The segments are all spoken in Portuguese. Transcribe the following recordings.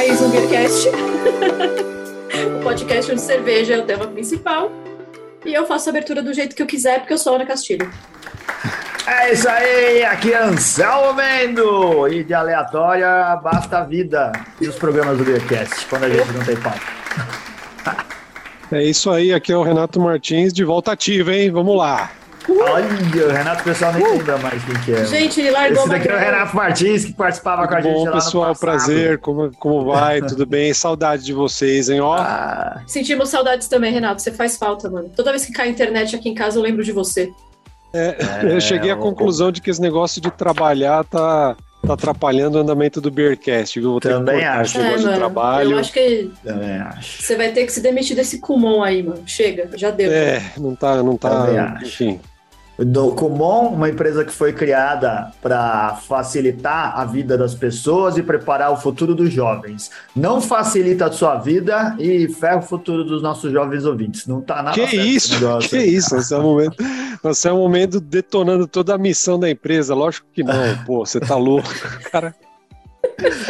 mais um Beercast. o podcast onde cerveja é o tema principal. E eu faço a abertura do jeito que eu quiser, porque eu sou Ana Castilho. É isso aí, aqui é Anselmo Mendo. E de aleatória, basta a vida. E os programas do Beercast, quando a gente não tem pauta. É isso aí, aqui é o Renato Martins, de volta ativa, hein? Vamos lá. Olha, o Renato, pessoal nem lembra mais quem que é. Gente, ele largou Esse daqui é o Renato Martins, que participava com a gente bom, lá pessoal? Prazer, como, como vai? Tudo bem? Saudade de vocês, hein? Ó, Ah, Sentimos saudades também, Renato. Você faz falta, mano. Toda vez que cai a internet aqui em casa, eu lembro de você. é, eu cheguei à o- conclusão de que esse negócio de trabalhar tá, tá atrapalhando o andamento do Beercast, viu? Vou ter Também acho. negócio de trabalho. É, eu acho que também acho. você vai ter que se demitir desse Kumon aí, mano. Chega, já deu. É, não tá, não Também tá, acho. Do Kumon, uma empresa que foi criada para facilitar a vida das pessoas e preparar o futuro dos jovens. Não facilita a sua vida e ferra o futuro dos nossos jovens ouvintes. Não tá nada Que certo esse isso, negócio que aí. isso, nós é um momento, nós é um momento detonando toda a missão da empresa, lógico que não, pô, você tá louco, cara.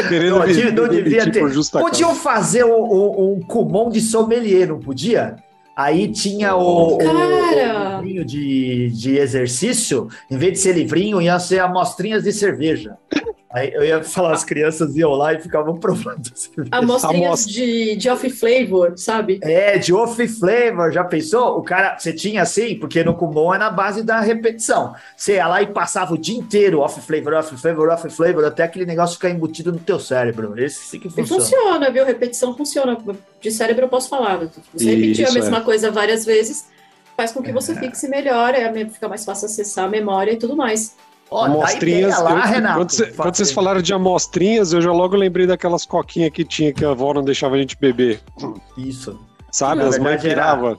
Querendo Não, me- não devia ter. Podiam fazer um, um, um Kumon de sommelier, não podia? Aí tinha o, o- Cara! o livrinho de, de exercício, em vez de ser livrinho, ia ser amostrinhas de cerveja. Aí eu ia falar, as crianças iam lá e ficavam provando. Amostrinhas Amostra. de, de off flavor, sabe? É, de off flavor, já pensou? O cara, você tinha assim, porque no Kumon é na base da repetição. Você ia lá e passava o dia inteiro off flavor, off flavor, off flavor, até aquele negócio ficar embutido no teu cérebro. Esse sim que E funciona. funciona, viu? Repetição funciona. De cérebro eu posso falar. Você repetir a mesma é. coisa várias vezes faz com que você fixe melhor, é, fica mais fácil acessar a memória e tudo mais. Ó, dá Amostrinhas. lá, eu- Renato. quando, cê- quando vocês falaram de amostrinhas, eu já logo lembrei daquelas coquinhas que tinha que a avó não deixava a gente beber. Isso. Sabe? Na As mães tiravam.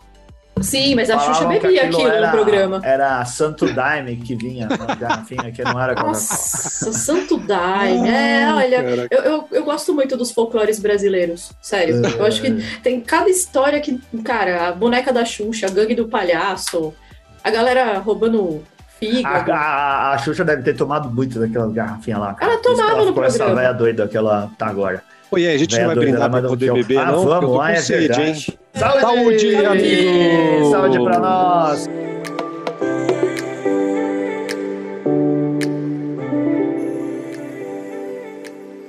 Sim, mas a Xuxa bebia aquilo aquilo era, no programa. Era Santo Daime que vinha na garrafinha, que não era Coca-Cola. Nossa, Santo Daime. É, olha, Caraca. eu, eu, eu gosto muito dos folclores brasileiros, sério. Eu acho que tem cada história que, cara, a boneca da Xuxa, a gangue do palhaço, a galera roubando fígado. a, a Xuxa deve ter tomado muito daquelas garrafinhas lá. cara. Ela tomava ela no ficou essa programa. velha doida que ela tá agora. E aí, a gente Véia não vai brindar pra um poder beber, ah, não? Vamos, com é sede, hein? verdade. Saúde, amigo! Saúde pra nós!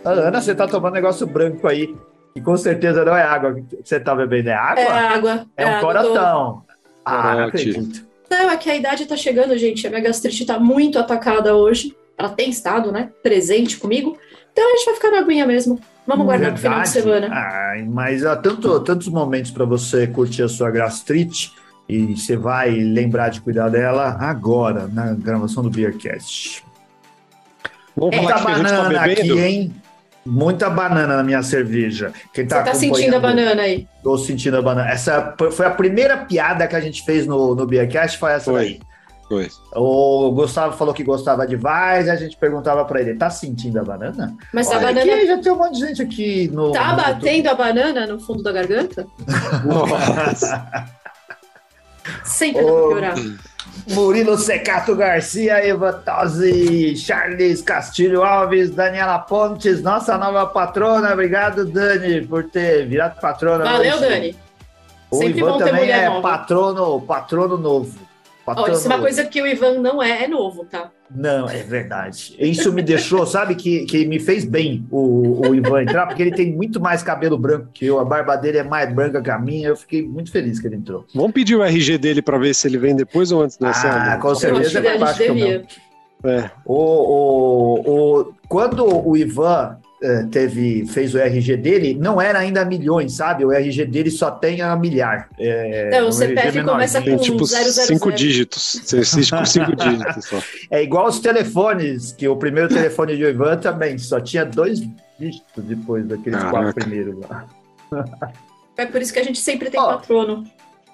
Ana, você tá tomando negócio branco aí, e com certeza não é água que você tá bebendo, é água? É água. É, um água, tô- corotão. Ah, não acredito. Não, é que a idade tá chegando, gente. A minha gastrite tá muito atacada hoje. Ela tem estado, né? Presente comigo. Então a gente vai ficar na aguinha mesmo. Vamos guardar pro final de semana. Ai, mas há tanto, tantos momentos para você curtir a sua gastrite e você vai lembrar de cuidar dela agora, na gravação do Beercast. Vamos Muita falar que a gente tá banana bebendo? aqui, hein? Muita banana na minha cerveja. Quem tá Você tá sentindo a banana aí? Tô sentindo a banana. Essa foi a primeira piada que a gente fez no, no Beercast, foi essa Foi. daí. Foi. O Gustavo falou que gostava de Vaz, a gente perguntava para ele, tá sentindo a banana? Mas a Olha, banana aqui já tem um monte de gente aqui no... tá no batendo a banana no fundo da garganta? Nossa. Sempre dá Ô, pra piorar. Murilo Secato Garcia, Eva Tosi, Charles Castilho Alves, Daniela Pontes, nossa nova patrona. Obrigado, Dani, por ter virado patrona. Valeu, hoje. Dani. O Sempre Ivan também é nova. patrono, patrono novo. Patrono isso é uma coisa que o Ivan não é, é novo, tá? Não, é verdade. Isso me deixou, sabe, que, que me fez bem o, o Ivan entrar, porque ele tem muito mais cabelo branco que eu, a barba dele é mais branca que a minha. Eu fiquei muito feliz que ele entrou. Vamos pedir o RG dele pra ver se ele vem depois ou antes do Ah, Anselmo? com certeza é mais baixo que o meu. É. O, o, o, quando o Ivan teve, fez o RG dele, não era ainda milhões, sabe? O RG dele só tem a milhar. É, Não, o um CPF começa com tipo 000. cinco dígitos. Você assiste com cinco dígitos só. É igual os telefones, que o primeiro telefone de Ivan também só tinha dois dígitos depois daqueles Caraca. quatro primeiros lá. É por isso que a gente sempre tem Ó, patrono.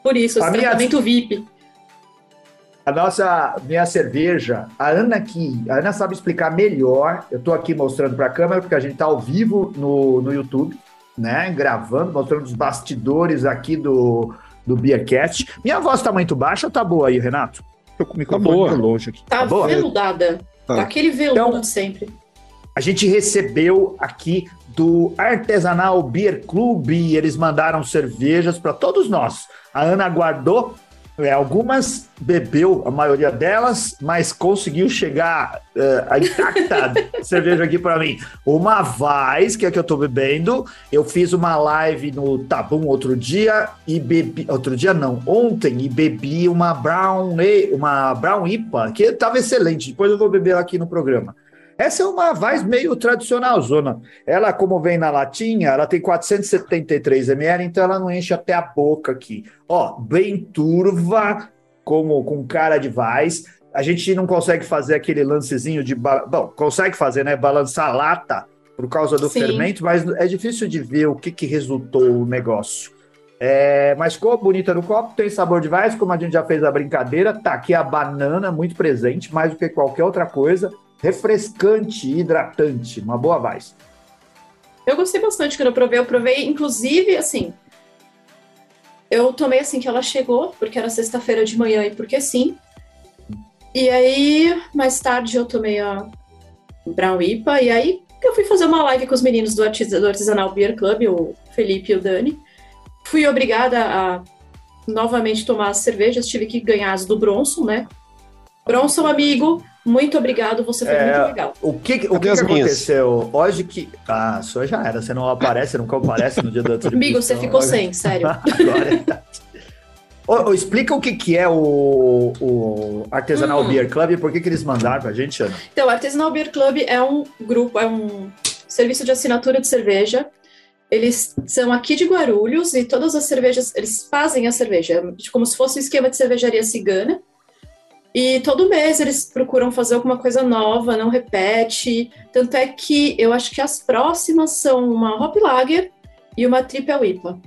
Por isso, a esse minha- tratamento VIP. A nossa minha cerveja, a Ana aqui, a Ana sabe explicar melhor. Eu tô aqui mostrando para a câmera porque a gente tá ao vivo no, no YouTube, né? Gravando, mostrando os bastidores aqui do do Beercast. Minha voz tá muito baixa ou tá boa aí, Renato? Tô com o microfone boa. muito longe aqui. Tá, boa? veludada. Tá. Tá aquele veludo Então- sempre. a gente recebeu aqui do Artesanal Beer Club, eles mandaram cervejas para todos nós. A Ana guardou é, algumas bebeu, a maioria delas, mas conseguiu chegar uh, intacta cerveja aqui para mim. Uma Vaz, que é a que eu tô bebendo. Eu fiz uma live no Tabum outro dia e bebi. Outro dia não, ontem, e bebi uma Brown, uma Brown IPA, que estava excelente. Depois eu vou beber aqui no programa. Essa é uma Vaz meio tradicional, zona. Ela, como vem na latinha, ela tem 473 ml, então ela não enche até a boca aqui. Ó, bem turva, como com cara de Vaz. A gente não consegue fazer aquele lancezinho de. Bom, consegue fazer, né? Balançar a lata por causa do Sim. fermento, mas é difícil de ver o que, que resultou o negócio. É, mas ficou bonita no copo, tem sabor de Vaz, como a gente já fez a brincadeira. Tá aqui a banana muito presente, mais do que qualquer outra coisa refrescante hidratante. Uma boa voz. Eu gostei bastante quando eu provei. Eu provei, inclusive, assim. Eu tomei assim que ela chegou, porque era sexta-feira de manhã e porque sim. E aí, mais tarde, eu tomei a Brown IPA. E aí, eu fui fazer uma live com os meninos do, Artisanal Beer Club, o Felipe e o Dani. Fui obrigada a novamente tomar as cervejas, tive que ganhar as do Bronson, né? Bronson, amigo, muito obrigado, você foi é, muito legal. O que, o que, que aconteceu? Hoje que. Ah, só já era. Você não aparece, nunca aparece no dia da atribuição. Amigo, você ficou sem, sério. Agora é Oh, explica o que, que é o, o Artesanal hum. Beer Club e por que, que eles mandaram pra gente, Ana. Então, o Artesanal Beer Club é um grupo, é um serviço de assinatura de cerveja. Eles são aqui de Guarulhos e todas as cervejas, eles fazem a cerveja, como se fosse um esquema de cervejaria cigana. E todo mês eles procuram fazer alguma coisa nova, não repete. Tanto é que eu acho que as próximas são uma Hop Lager e uma Triple IPA.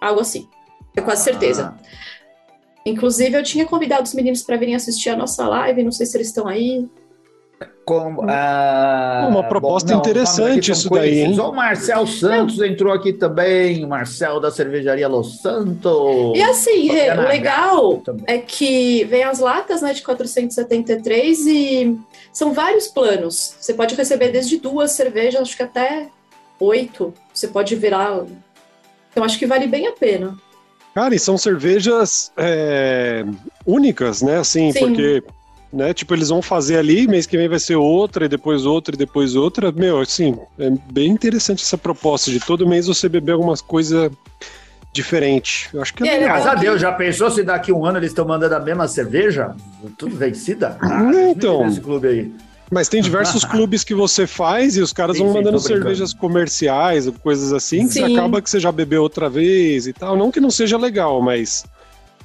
Algo assim. É quase certeza. Ah. Inclusive, eu tinha convidado os meninos para virem assistir a nossa live. Não sei se eles estão aí. Como, ah, uma proposta bom, não, interessante isso daí, hein? O Marcel Santos entrou aqui também, o Marcel da cervejaria Los Santos. E assim, o legal é que vem as latas né, de 473 e são vários planos. Você pode receber desde duas cervejas, acho que até oito. Você pode virar. Então acho que vale bem a pena. Cara, e são cervejas é, únicas, né? Assim, Sim. porque né? Tipo, eles vão fazer ali, mês que vem vai ser outra, e depois outra, e depois outra. Meu, assim, é bem interessante essa proposta de todo mês você beber alguma coisa diferente. Eu acho que é, é Graças a Deus, já pensou se daqui um ano eles estão mandando a mesma cerveja? Tudo vencida? Ah, então. Esse clube aí. Mas tem diversos clubes que você faz e os caras sim, vão mandando sim, cervejas comerciais ou coisas assim, que você acaba que você já bebeu outra vez e tal. Não que não seja legal, mas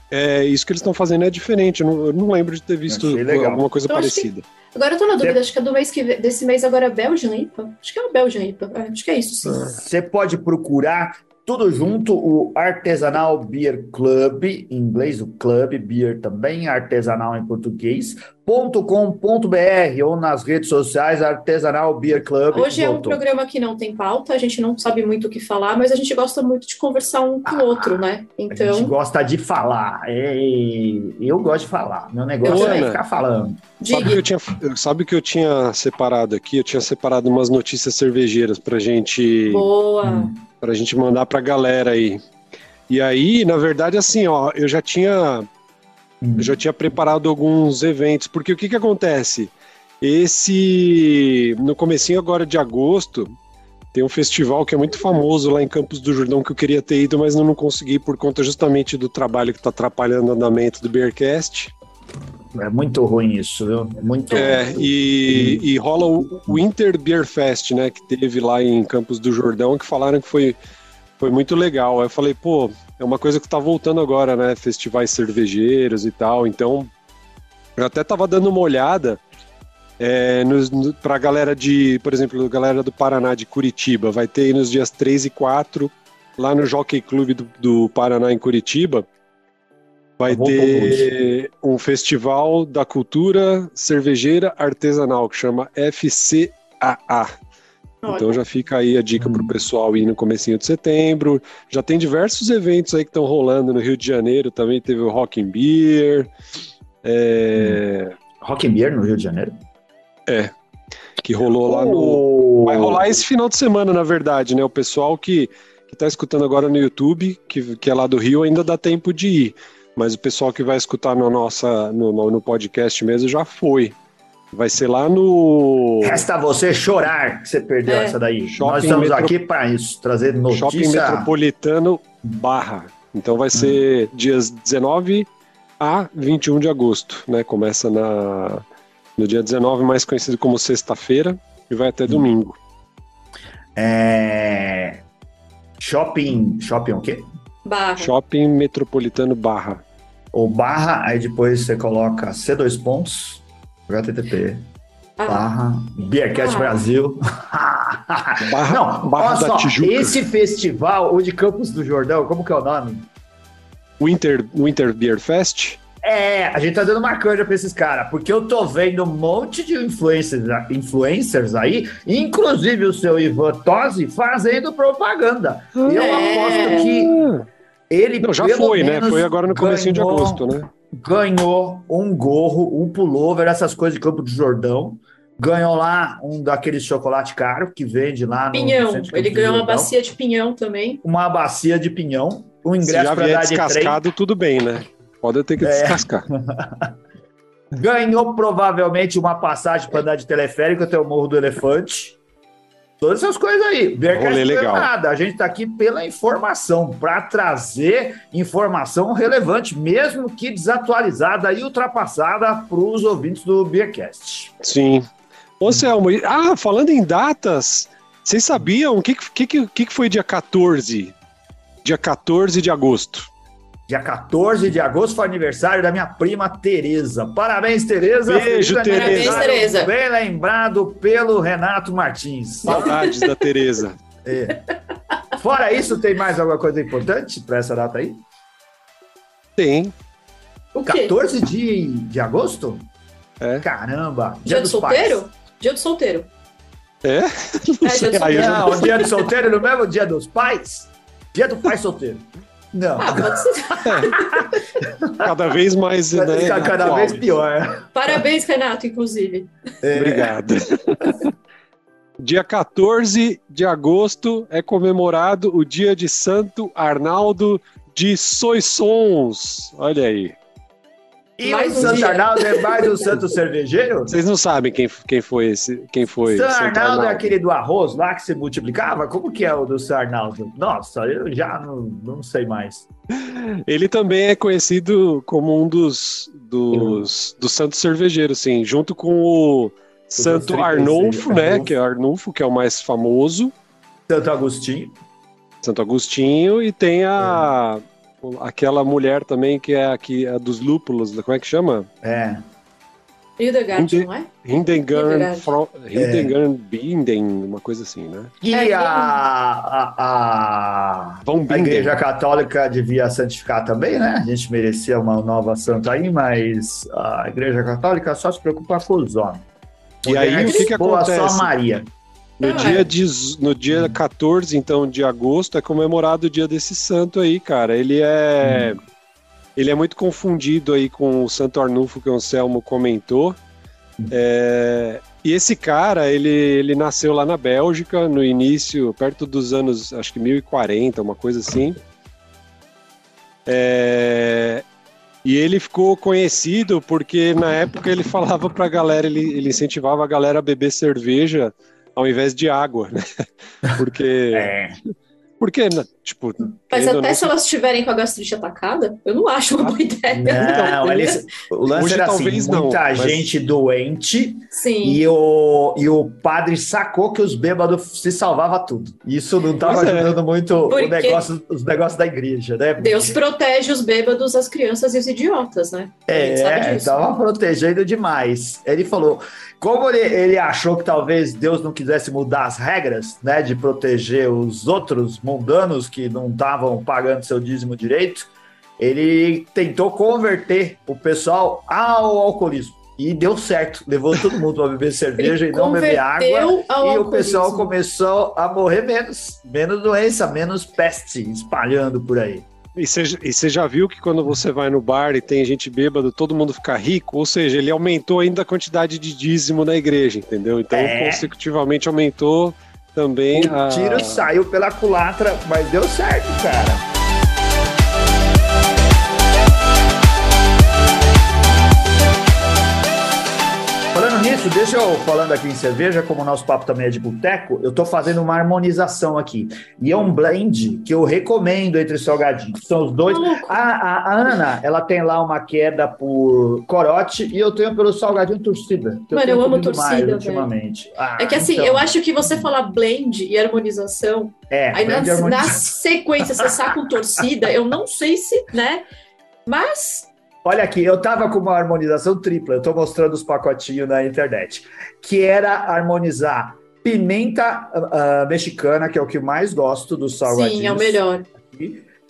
é, isso que eles estão fazendo é diferente. Eu não, eu não, lembro de ter visto alguma coisa então, parecida. Que, agora eu tô na dúvida, acho que é do mês que desse mês agora é Belgian IPA. Acho que é o Belgian IPA. É, acho que é isso, sim. Você pode procurar tudo junto, o Artesanal Beer Club, em inglês o Club Beer também, artesanal em português, .com.br ou nas redes sociais Artesanal Beer Club. Hoje é um programa que não tem pauta, a gente não sabe muito o que falar, mas a gente gosta muito de conversar um com o ah, outro, né? Então... A gente gosta de falar. Eu gosto de falar. Meu negócio é ficar falando. Sabe que, eu tinha, sabe que eu tinha separado aqui? Eu tinha separado umas notícias cervejeiras pra gente. Boa! Hum para a gente mandar para a galera aí. E aí, na verdade, assim, ó, eu já tinha eu já tinha preparado alguns eventos, porque o que que acontece? Esse no comecinho agora de agosto tem um festival que é muito famoso lá em Campos do Jordão que eu queria ter ido, mas não, não consegui por conta justamente do trabalho que está atrapalhando o andamento do Bearcast. É muito ruim isso, viu? Muito É, e, e rola o Winter Beer Fest, né, que teve lá em Campos do Jordão, que falaram que foi, foi muito legal. Aí eu falei, pô, é uma coisa que tá voltando agora, né, festivais cervejeiros e tal, então eu até tava dando uma olhada é, nos, no, pra galera de, por exemplo, galera do Paraná, de Curitiba, vai ter aí nos dias 3 e 4, lá no Jockey Club do, do Paraná, em Curitiba, Vai ter um festival da cultura cervejeira artesanal que chama FCAA. Então já fica aí a dica para o hum. pessoal ir no comecinho de setembro. Já tem diversos eventos aí que estão rolando no Rio de Janeiro. Também teve o Rock and Beer. É... Hum. Rock and Beer no Rio de Janeiro? É. que rolou lá no. Vai rolar esse final de semana, na verdade, né? O pessoal que, que tá escutando agora no YouTube, que, que é lá do Rio, ainda dá tempo de ir. Mas o pessoal que vai escutar no, nossa, no, no podcast mesmo já foi. Vai ser lá no. Resta você chorar que você perdeu é. essa daí. Shopping Nós estamos metro... aqui para isso, trazer notícia. Shopping Metropolitano Barra. Então vai ser hum. dias 19 a 21 de agosto, né? Começa na, no dia 19, mais conhecido como sexta-feira, e vai até hum. domingo. É... Shopping. Shopping o quê? Barra. Shopping Metropolitano Barra. O barra, aí depois você coloca C2 pontos, HTTP, ah. barra, Beercast ah. Brasil. barra, Não, barra olha só, Tijuca. esse festival, o de Campos do Jordão, como que é o nome? Winter, Winter Beer Fest? É, a gente tá dando uma canja pra esses caras, porque eu tô vendo um monte de influencers, influencers aí, inclusive o seu Ivan Tosi, fazendo propaganda. É. Eu aposto que ele Não, já foi, né? Foi agora no começo de agosto, né? Ganhou um gorro, um pullover, essas coisas de Campo do Jordão. Ganhou lá um daqueles chocolate caro que vende lá no. Pinhão. Ele ganhou uma bacia de pinhão também. Uma bacia de pinhão. Um ingresso para dar de trem. tudo bem, né? Pode ter que é. descascar. Ganhou provavelmente uma passagem para andar de teleférico até o Morro do Elefante. Todas essas coisas aí. Rolê é legal. Nada. A gente está aqui pela informação, para trazer informação relevante, mesmo que desatualizada e ultrapassada para os ouvintes do Beercast. Sim. Ô, Selmo, ah, falando em datas, vocês sabiam o que, que, que, que foi dia 14? Dia 14 de agosto. Dia 14 de agosto foi aniversário da minha prima Tereza. Parabéns, Tereza. Beijo, Tereza. Parabéns, Tereza. Bem lembrado pelo Renato Martins. Saudades da Tereza. É. Fora isso, tem mais alguma coisa importante para essa data aí? Tem. O 14 de, de agosto? É. Caramba. Dia, dia do solteiro? Pais. Dia do solteiro. É? Não, é. Dia do solteiro. Não, dia do solteiro no mesmo dia dos pais? Dia do pai solteiro. Não. Ah, pode ser. É. Cada vez mais. Vai né, ficar cada atual. vez pior. Parabéns, Renato, inclusive. É. Obrigado. Dia 14 de agosto é comemorado o dia de Santo Arnaldo de Soissons. Olha aí. E mais o Santo um Arnaldo é mais um santo cervejeiro? Vocês não sabem quem, quem foi esse? Quem foi? Santo, Arnaldo, Arnaldo, é aquele do arroz lá que se multiplicava? Como que é o do Santo Arnaldo? Nossa, eu já não, não sei mais. Ele também é conhecido como um dos, dos, dos santos cervejeiros, sim, junto com o Santo Arnulfo, né? Que é Arnulfo, que é o mais famoso. Santo Agostinho. Santo Agostinho, e tem a. É aquela mulher também que é aqui a dos lúpulos, como é que chama? É. Hildegard, não é? Hildegard, Hildegard é. Binden, uma coisa assim, né? E é, a, a, a, a Igreja Católica devia santificar também, né? A gente merecia uma nova santa aí, mas a Igreja Católica só se preocupa com os homens. E aí, o que, que acontece? Só Maria. No, ah, dia, é. de, no dia 14, então, de agosto, é comemorado o dia desse santo aí, cara. Ele é. Hum. Ele é muito confundido aí com o Santo Arnulfo que o Anselmo comentou. Hum. É, e esse cara, ele, ele nasceu lá na Bélgica, no início, perto dos anos, acho que 1040, uma coisa assim. É, e ele ficou conhecido porque na época ele falava pra galera, ele, ele incentivava a galera a beber cerveja ao invés de água, né? Porque. É. Porque, tipo. Mas até se elas estiverem com a gastrite atacada, eu não acho uma boa ideia. Não, eles, o lance Hoje, era assim, muita não, mas... gente doente Sim. E, o, e o padre sacou que os bêbados se salvava tudo. Isso não estava é. ajudando muito Porque o negócio, os negócios da igreja, né? Deus protege os bêbados, as crianças e os idiotas, né? É, estava protegendo demais. Ele falou, como ele, ele achou que talvez Deus não quisesse mudar as regras, né, de proteger os outros mundanos que não estavam pagando seu dízimo direito, ele tentou converter o pessoal ao alcoolismo. E deu certo, levou todo mundo a beber cerveja e não beber água. E o pessoal começou a morrer menos, menos doença, menos peste espalhando por aí. E você já viu que quando você vai no bar e tem gente bêbada, todo mundo fica rico? Ou seja, ele aumentou ainda a quantidade de dízimo na igreja, entendeu? Então, é. consecutivamente aumentou também o a... tiro saiu pela culatra, mas deu certo, cara. Deixa eu falando aqui em cerveja, como o nosso papo também é de boteco, eu estou fazendo uma harmonização aqui. E é um blend que eu recomendo entre salgadinhos. São os dois. A, a, a, Ana, ela tem lá uma queda por corote e eu tenho pelo salgadinho torcida. Mano, eu, eu amo torcida. ultimamente. Ah, é que assim, então... eu acho que você falar blend e harmonização. É, aí na, harmonização. na sequência você saca com torcida, eu não sei se, né? Mas Olha aqui, eu tava com uma harmonização tripla, eu tô mostrando os pacotinhos na internet, que era harmonizar pimenta uh, mexicana, que é o que mais gosto dos salgadinhos. Sim, é o melhor.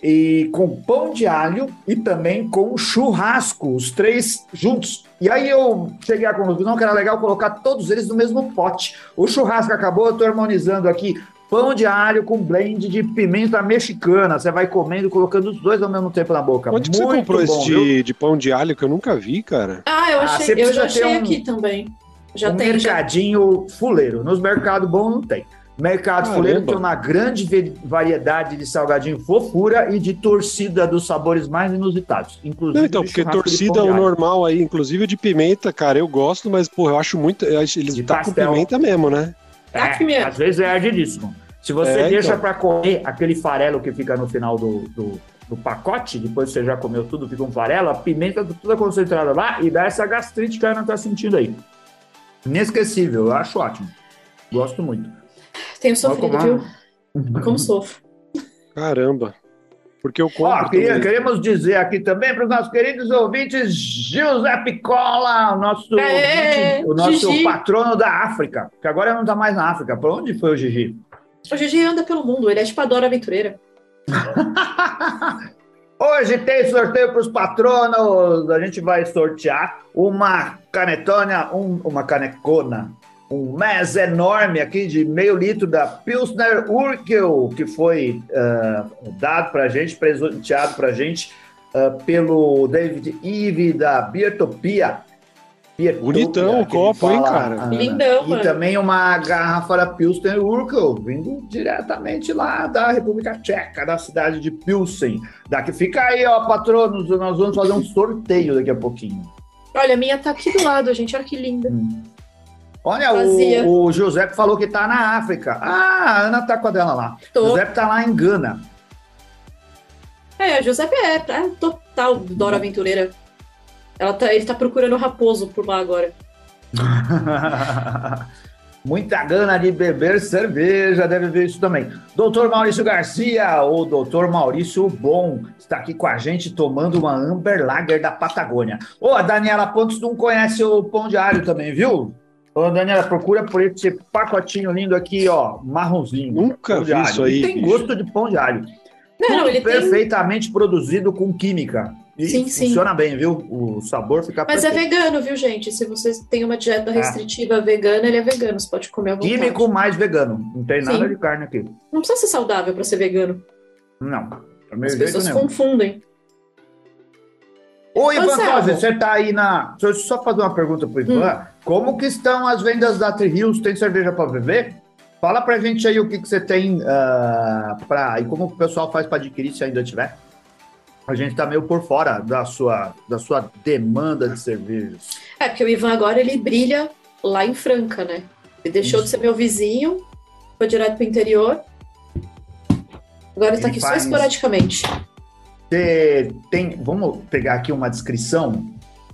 E com pão de alho e também com churrasco, os três juntos. E aí eu cheguei à conclusão que era legal colocar todos eles no mesmo pote. O churrasco acabou, eu tô harmonizando aqui Pão de alho com blend de pimenta mexicana. Você vai comendo, colocando os dois ao mesmo tempo na boca. Onde que você comprou bom, esse de, de, pão de alho que eu nunca vi, cara? Ah, eu, ah, achei, ah, eu já achei um, aqui também. Já um tem, mercadinho já... fuleiro. Nos mercados bons não tem. Mercado Caramba. Fuleiro tem uma grande variedade de salgadinho fofura e de torcida dos sabores mais inusitados. Inclusive não, então, porque torcida o normal aí, inclusive de pimenta, cara, eu gosto, mas, porra, eu acho muito. Eles tá com pimenta mesmo, né? É, às vezes é ardidíssimo. Se você é, deixa então. para comer aquele farelo que fica no final do, do, do, pacote, depois você já comeu tudo, fica um farelo, a pimenta tá toda concentrada lá e dá essa gastrite que a Ana tá sentindo aí. Inesquecível, eu acho ótimo. Gosto muito. Tenho sofrido, viu? Como sofro. Caramba. Porque eu compro. Ó, queria, queremos dizer aqui também para os nossos queridos ouvintes, Giuseppe Cola, o nosso, Aê, ouvinte, o nosso patrono da África, que agora não está mais na África. Para onde foi o Gigi? O Gigi anda pelo mundo, ele é tipo a Dora Aventureira. Hoje tem sorteio para os patronos. A gente vai sortear uma canetona, um, uma canecona, um mês enorme aqui de meio litro da Pilsner Urkel, que foi uh, dado para a gente, presenteado para a gente uh, pelo David Eve da Biertopia. Bonitão o copo, hein, cara? Ana. Lindão, E mano. também uma garrafa da Pilsen Urkel, vindo diretamente lá da República Tcheca, da cidade de Pilsen. Daqui, fica aí, ó, patronos, nós vamos fazer um sorteio daqui a pouquinho. Olha, a minha tá aqui do lado, gente, olha que linda. Hum. Olha, o, o Giuseppe falou que tá na África. Ah, a Ana tá com a dela lá. Tô. Giuseppe tá lá em Gana. É, o Giuseppe é, é total Dora Aventureira. Ela tá, ele tá procurando raposo por lá agora. Muita gana de beber cerveja, deve ver isso também. Doutor Maurício Garcia, ou doutor Maurício Bom, está aqui com a gente tomando uma Amber Lager da Patagônia. Ô, a Daniela Pontes não conhece o pão de alho também, viu? Ô, Daniela, procura por esse pacotinho lindo aqui, ó, marronzinho. Nunca vi isso aí. tem gosto de pão de alho. Não, Tudo ele perfeitamente tem... produzido com química. E sim, funciona sim. bem, viu? O sabor fica Mas é perfeito. é vegano, viu, gente? Se você tem uma dieta é. restritiva é. vegana, ele é vegano. Você pode comer à vontade. Químico mais vegano. Não tem nada sim. de carne aqui. Não precisa ser saudável para ser vegano. Não. As pessoas confundem. Ô, Ivan Cose, você tá aí na. Deixa eu só fazer uma pergunta pro Ivan. Hum. Como que estão as vendas da Trios? Tem cerveja para beber? Fala pra gente aí o que, que você tem uh, pra. E como o pessoal faz para adquirir se ainda tiver a gente está meio por fora da sua, da sua demanda de cervejas. É, porque o Ivan agora ele brilha lá em Franca, né? Ele deixou Isso. de ser meu vizinho, foi direto para o interior. Agora ele está aqui faz... só esporadicamente. Você tem. Vamos pegar aqui uma descrição.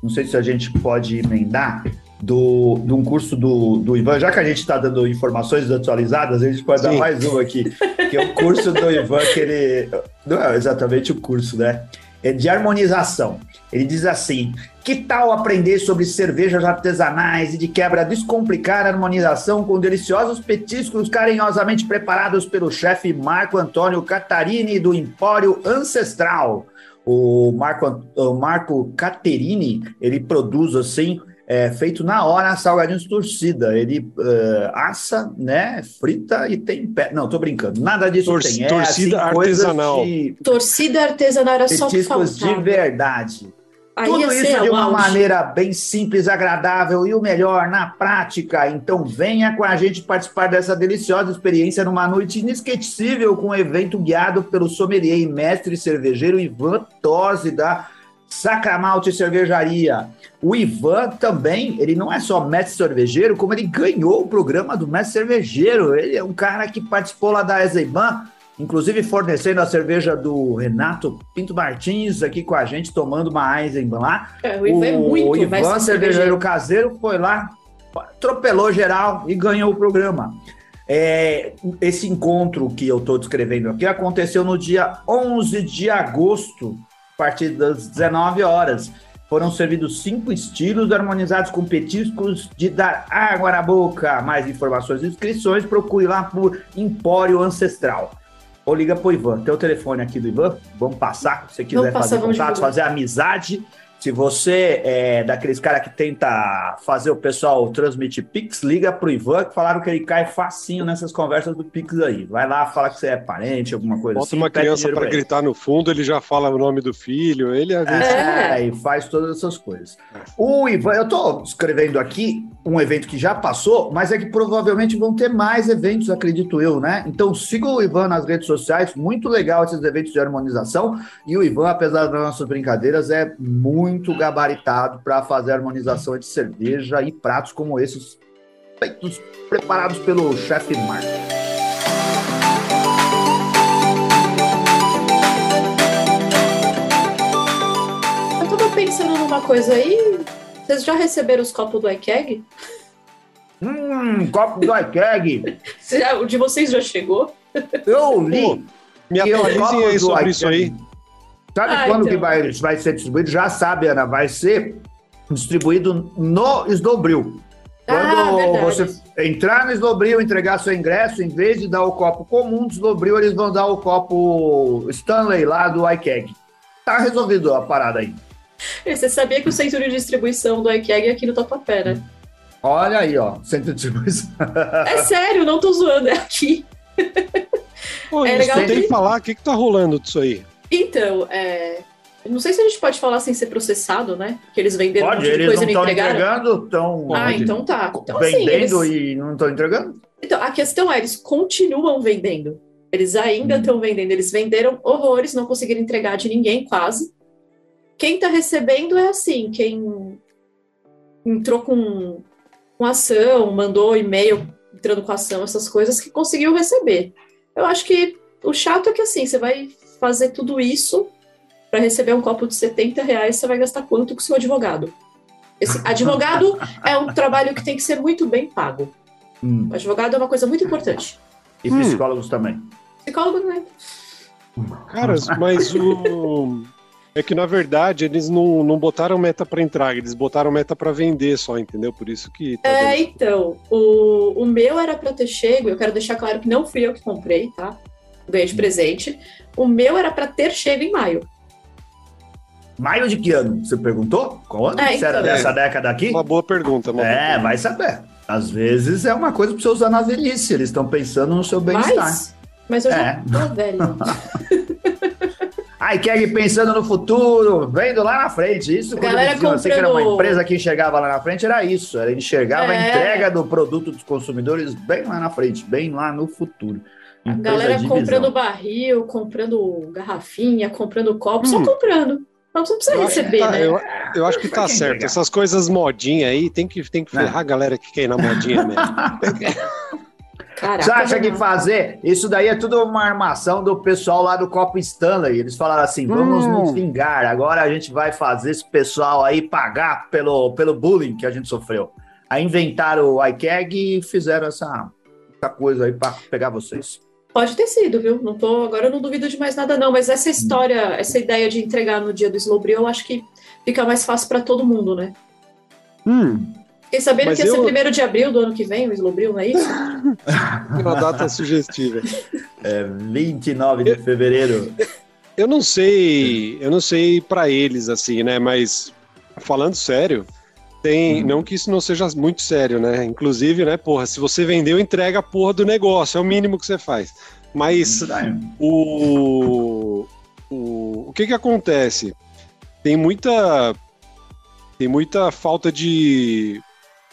Não sei se a gente pode emendar do, de um curso do, do Ivan, já que a gente está dando informações atualizadas, a gente pode Sim. dar mais um aqui, que é o curso do Ivan, que ele. Não é exatamente o curso, né? É de harmonização. Ele diz assim: que tal aprender sobre cervejas artesanais e de quebra descomplicar a harmonização com deliciosos petiscos carinhosamente preparados pelo chefe Marco Antônio Catarini do Empório Ancestral? O Marco, o Marco Caterini, ele produz assim é feito na hora, salgadinhos torcida. Ele uh, assa, né, frita e tem pé. Não, tô brincando. Nada disso Tor tem. É, torcida assim, artesanal. De... Torcida artesanal era só que faltava. de verdade. Aí Tudo isso de uma auge. maneira bem simples, agradável e o melhor na prática. Então venha com a gente participar dessa deliciosa experiência numa noite inesquecível com um evento guiado pelo sommelier e mestre cervejeiro Ivan Tosi da Sacramalte Cervejaria. O Ivan também, ele não é só mestre cervejeiro, como ele ganhou o programa do mestre cervejeiro. Ele é um cara que participou lá da Ezeiban, inclusive fornecendo a cerveja do Renato Pinto Martins aqui com a gente, tomando uma Eisenbahn lá. É, o Ivan é muito o Ivan, cervejeiro caseiro, foi lá, atropelou geral e ganhou o programa. É, esse encontro que eu estou descrevendo aqui aconteceu no dia 11 de agosto, a partir das 19 horas. Foram servidos cinco estilos harmonizados com petiscos de dar água na boca. Mais informações e inscrições, procure lá por Empório Ancestral. Ou liga pro Ivan. Tem o telefone aqui do Ivan. Vamos passar. Se você quiser Vamos fazer passar, contato, fazer amizade. Se você é daqueles cara que tenta fazer o pessoal transmitir Pix, liga pro Ivan, que falaram que ele cai facinho nessas conversas do Pix aí. Vai lá, fala que você é parente, alguma coisa Bota assim. uma pede criança para gritar no fundo, ele já fala o nome do filho, ele é, É, e faz todas essas coisas. O Ivan, eu tô escrevendo aqui um evento que já passou, mas é que provavelmente vão ter mais eventos, acredito eu, né? Então siga o Ivan nas redes sociais, muito legal esses eventos de harmonização. E o Ivan, apesar das nossas brincadeiras, é muito gabaritado para fazer harmonização de cerveja e pratos como esses, feitos, preparados pelo chefe Mark. Eu tava pensando numa coisa aí. Vocês já receberam os copos do iKeg? Hum, copo do já- O de vocês já chegou? Eu li. Pô, E copos aí do sobre isso aí. Sabe Ah, quando então. que vai, vai ser distribuído? Já sabe, Ana, vai ser distribuído no Snowbril. Quando Ah, você entrar no Snowbril, entregar seu ingresso, em vez de dar o copo comum do Snowbril, eles vão dar o copo Stanley lá do iKeg. Tá resolvido a parada aí. E Você sabia que o centro de distribuição do iKeg é aqui no Tatuapé, né? Olha aí, ó, centro de distribuição. É sério, não tô zoando, é aqui. Pô, É legal que- falar, o que que tá rolando disso aí? Então, é... Não sei se a gente pode falar sem ser processado, né? Que eles venderam um Pode, monte de eles coisa não e não entregaram. entregando, estão Ah, então tá. Então, assim, vendendo eles... e não estão entregando? então, a questão é, eles continuam vendendo. Eles ainda Hum. estão vendendo. Eles venderam horrores, não conseguiram entregar de ninguém, quase. Quem tá recebendo é assim, quem entrou com, com ação, mandou e-mail entrando com ação, essas coisas, que conseguiu receber. Eu acho que o chato é que assim, você vai fazer tudo isso para receber um copo de 70 reais, você vai gastar quanto com o seu advogado? Esse advogado é um trabalho que tem que ser muito bem pago. Hum. O advogado é uma coisa muito importante. E Hum. psicólogos também. Psicólogo não é. Cara, mas o. É que na verdade eles não, não botaram meta para entrar, eles botaram meta para vender só, entendeu? Por isso que. Tá É, dando- então, o, o meu era para ter chego, eu quero deixar claro que não fui eu que comprei, tá? Ganhei de presente. O meu era para ter chego em maio. Maio de que ano? Você perguntou? Qual ano? É, Você era então. dessa década aqui? Uma boa pergunta, uma boa É, pergunta. vai saber. Às vezes é uma coisa para você usar na velhice, eles estão pensando no seu bem-estar. Mas, mas eu já É. tô velho. Ai, Keg pensando no futuro, vendo lá na frente. Isso quando Galera diziam assim que era uma empresa que enxergava lá na frente, era isso. Era enxergava a É. entrega do produto dos consumidores bem lá na frente, bem lá no futuro. A Empresa galera comprando barril, comprando garrafinha, comprando copo, só Hum. comprando. Não você não precisa Eu acho que receber, tá- né? eu, eu acho que tá certo. Essas coisas modinha aí tem que, tem que Não. ferrar a galera que quer ir na modinha mesmo. Caraca, Você acha que fazer? Isso daí é tudo uma armação do pessoal lá do Copo Stanley. Eles falaram assim: vamos Hum. nos vingar. Agora a gente vai fazer esse pessoal aí pagar pelo, pelo bullying que a gente sofreu. Aí inventaram o iKeg e fizeram essa, essa coisa aí para pegar vocês. Pode ter sido, viu? Não tô, agora eu não duvido de mais nada, não. Mas essa Hum. história, essa ideia de entregar no dia do Slowbril, eu acho que fica mais fácil para todo mundo, né? hum, Fiquei sabendo Mas que ia ser eu- primeiro de abril do ano que vem, o Slowbril, não é isso? uma data sugestiva. É 29 de fevereiro. Eu não sei, eu não sei pra eles assim, né? Mas falando sério, Tem, hum. não que isso não seja muito sério, né? Inclusive, né, porra, se você vendeu, entrega a porra do negócio, é o mínimo que você faz. Mas o, o, o que que acontece? Tem muita tem muita falta de,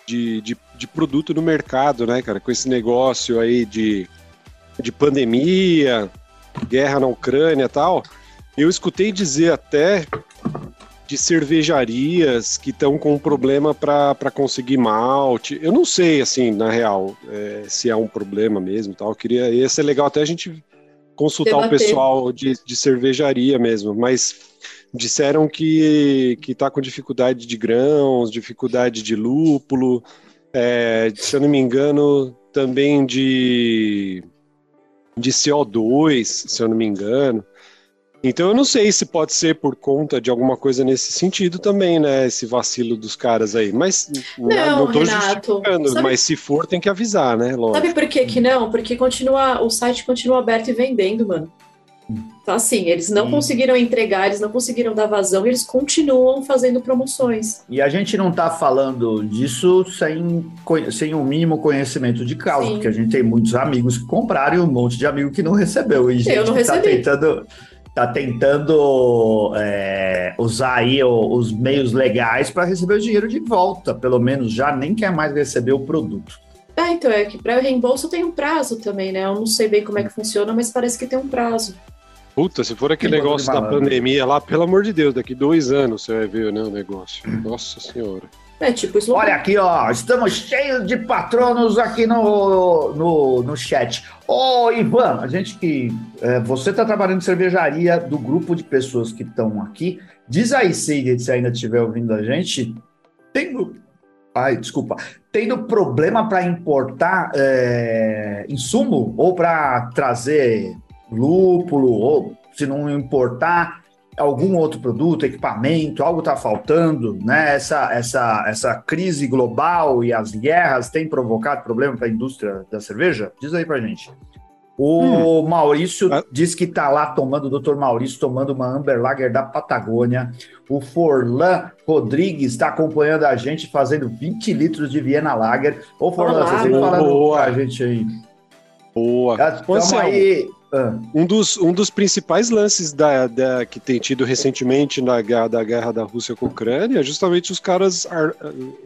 de, de, de produto no mercado, né, cara? Com esse negócio aí de, de pandemia, guerra na Ucrânia e tal. Eu escutei dizer até de cervejarias que estão com um problema para conseguir malte. Eu não sei, assim, na real, é, se é um problema mesmo tal. Eu queria, ia ser legal até a gente consultar Debater. o pessoal de, de cervejaria mesmo, mas disseram que que está com dificuldade de grãos, dificuldade de lúpulo, é, se eu não me engano, também de de CO2, se eu não me engano. Então eu não sei se pode ser por conta de alguma coisa nesse sentido também, né? Esse vacilo dos caras aí. Mas não, não tô Renato, justificando, sabe, mas se for tem que avisar, né? Lógico. Sabe por que que não? Porque continua, o site continua aberto e vendendo, mano. Então, assim, eles não conseguiram entregar, eles não conseguiram dar vazão, eles continuam fazendo promoções. E a gente não está falando disso sem, sem o um mínimo conhecimento de causa, Sim. porque a gente tem muitos amigos que compraram e um monte de amigo que não recebeu. E gente Eu não que está tentando tá tentando é, usar aí os meios legais para receber o dinheiro de volta, pelo menos já nem quer mais receber o produto. Ah, então é que para reembolso tem um prazo também, né? Eu não sei bem como é que funciona, mas parece que tem um prazo. Puta, se for aquele negócio da pandemia lá, pelo amor de Deus, daqui dois anos você vai ver né, o negócio. Nossa Senhora. É tipo isso. Olha aqui, ó, estamos cheios de patronos aqui no, no, no chat. Ô, Ivan, a gente que. É, você está trabalhando em cervejaria do grupo de pessoas que estão aqui. Diz aí, Sigrid, se ainda estiver ouvindo a gente. Tendo. Ai, desculpa. Tendo problema para importar é, insumo ou para trazer lúpulo, ou se não importar algum outro produto, equipamento, algo está faltando, né? Essa, essa, essa crise global e as guerras têm provocado problema para a indústria da cerveja? Diz aí para gente. O hum. Maurício ah. diz que está lá tomando, o doutor Maurício tomando uma Amber Lager da Patagônia. O Forlan Rodrigues está acompanhando a gente, fazendo 20 litros de Viena Lager. Ô, Forlan, você sempre falando com a gente aí. Boa. Estamos aí ah. Um, dos, um dos principais lances da, da, que tem tido recentemente na da guerra da Rússia com a Ucrânia é justamente os caras ar,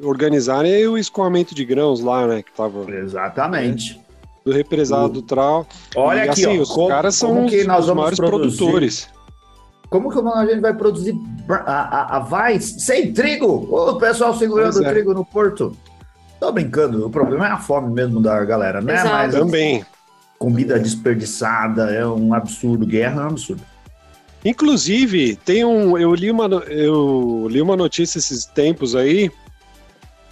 organizarem o escoamento de grãos lá, né? Que tava, Exatamente. do represado o... Trau. Olha e, aqui, assim, ó, os como, caras são que nós os, os maiores produzir? produtores. Como que a gente vai produzir a, a, a Vaz sem trigo? O pessoal segurando o é. trigo no porto. Tô brincando, o problema é a fome mesmo da galera, né? Exato. Mas também comida desperdiçada, é um absurdo, guerra é um absurdo. Inclusive, tem um. Eu li uma, eu li uma notícia esses tempos aí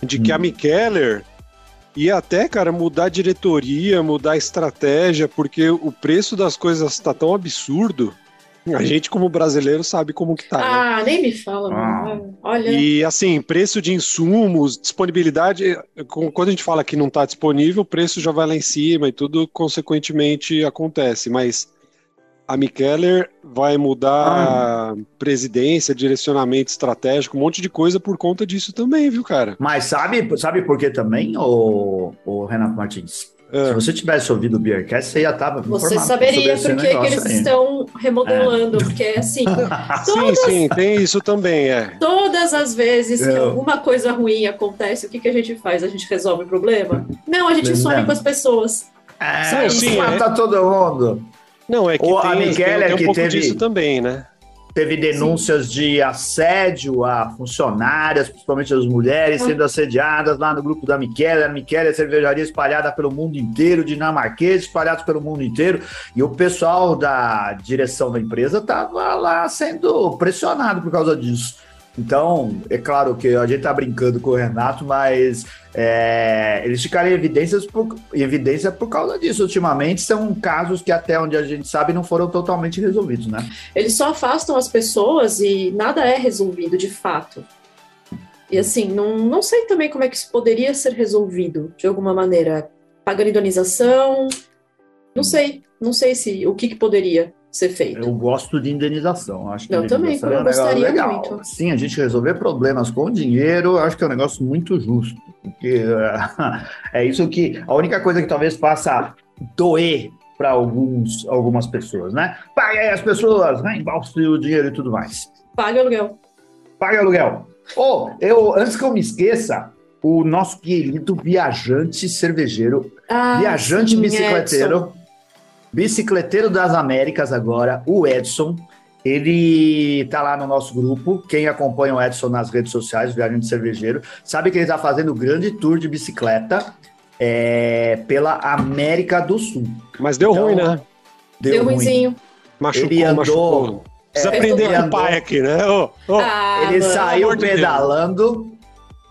de que hum. a Mikeller ia até, cara, mudar a diretoria, mudar a estratégia, porque o preço das coisas está tão absurdo a gente, como brasileiro, sabe como que tá. Né? Ah, né? nem me fala, ah. Olha. E assim, preço de insumos, disponibilidade, quando a gente fala que não está disponível, o preço já vai lá em cima e tudo, consequentemente, acontece. Mas a Mikeller vai mudar ah. presidência, direcionamento estratégico, um monte de coisa por conta disso também, viu, cara? Mas sabe, sabe por que também, o, o Renato Martins? É. Se você tivesse ouvido o Beercast, você ia estar Você saberia por que eles aí. estão remodelando, é. porque assim. todas, sim, sim, tem isso também, é. Todas as vezes que alguma coisa ruim acontece, o que, que a gente faz? A gente resolve o problema? Não, a gente some com as pessoas. É, sim, mata é. todo mundo. Não, é que Ou tem, a Michele, tem, tem um pouco teve... disso também, né? Teve denúncias Sim. de assédio a funcionárias, principalmente as mulheres, sendo assediadas lá no grupo da Michele. A Michele é cervejaria espalhada pelo mundo inteiro, dinamarquês espalhados pelo mundo inteiro. E o pessoal da direção da empresa estava lá sendo pressionado por causa disso. Então, é claro que a gente está brincando com o Renato, mas é, eles ficaram em, evidências por, em evidência por causa disso. Ultimamente, são casos que, até onde a gente sabe, não foram totalmente resolvidos, né? Eles só afastam as pessoas e nada é resolvido de fato. E assim, não, não sei também como é que isso poderia ser resolvido de alguma maneira. Pagando indenização, não sei, não sei se o que, que poderia. Ser feito. Eu gosto de indenização. Acho que eu também, eu é um gostaria legal. muito. Sim, a gente resolver problemas com dinheiro, acho que é um negócio muito justo. Porque é isso que. A única coisa que talvez faça doer para alguns, algumas pessoas, né? Pague aí as pessoas, né? Embalse o dinheiro e tudo mais. Pague o aluguel. Pague aluguel. Ô, eu, antes que eu me esqueça, o nosso querido viajante cervejeiro, Ah, viajante sim, bicicleteiro, Edson. Bicicleteiro das Américas agora, o Edson. Ele tá lá no nosso grupo. Quem acompanha o Edson nas redes sociais, Viajante Cervejeiro, sabe que ele tá fazendo um grande tour de bicicleta é, pela América do Sul. Mas deu Então, ruim, né? Deu ruim. ruimzinho. Machucou, Ele andou- machucou. Precisa É, aprender ele com o pai aqui, né? Ô, ô, Ah, Ele mano. saiu pedalando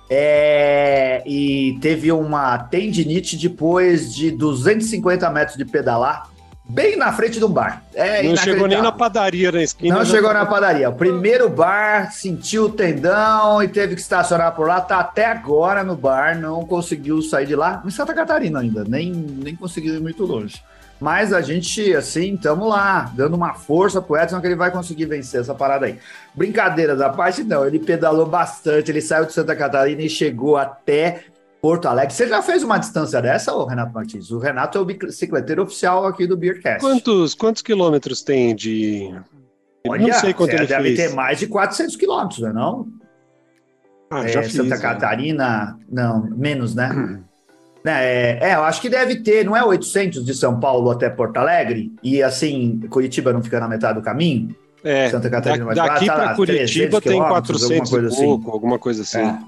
é, e teve uma tendinite depois de 250 metros de pedalar, bem na frente de um bar. É não chegou nem na padaria na esquina. Não já chegou tava- na padaria. O primeiro bar sentiu o tendão e teve que estacionar por lá. Tá até agora no bar, não conseguiu sair de lá. Em Santa Catarina ainda, nem, nem conseguiu ir muito longe. Mas a gente, assim, estamos lá, dando uma força pro Edson que ele vai conseguir vencer essa parada aí. Brincadeira da parte, não. Ele pedalou bastante, ele saiu de Santa Catarina e chegou até Porto Alegre. Você já fez uma distância dessa, ô Renato Martins? O Renato é o bicicleteiro oficial aqui do Beercast. Quantos, quantos quilômetros tem de. Olha, não sei quanto você ele deve fez. ter mais de 400 quilômetros, não é não? Ah, É, já fiz. Santa né? Catarina, não, menos, né? É, é, eu acho que deve ter, não é 800 de São Paulo até Porto Alegre? E assim, Curitiba não fica na metade do caminho? É, Santa Catarina da- daqui barato, para Curitiba 300 tem quilômetros, 400 alguma coisa e assim. pouco, alguma coisa assim. É.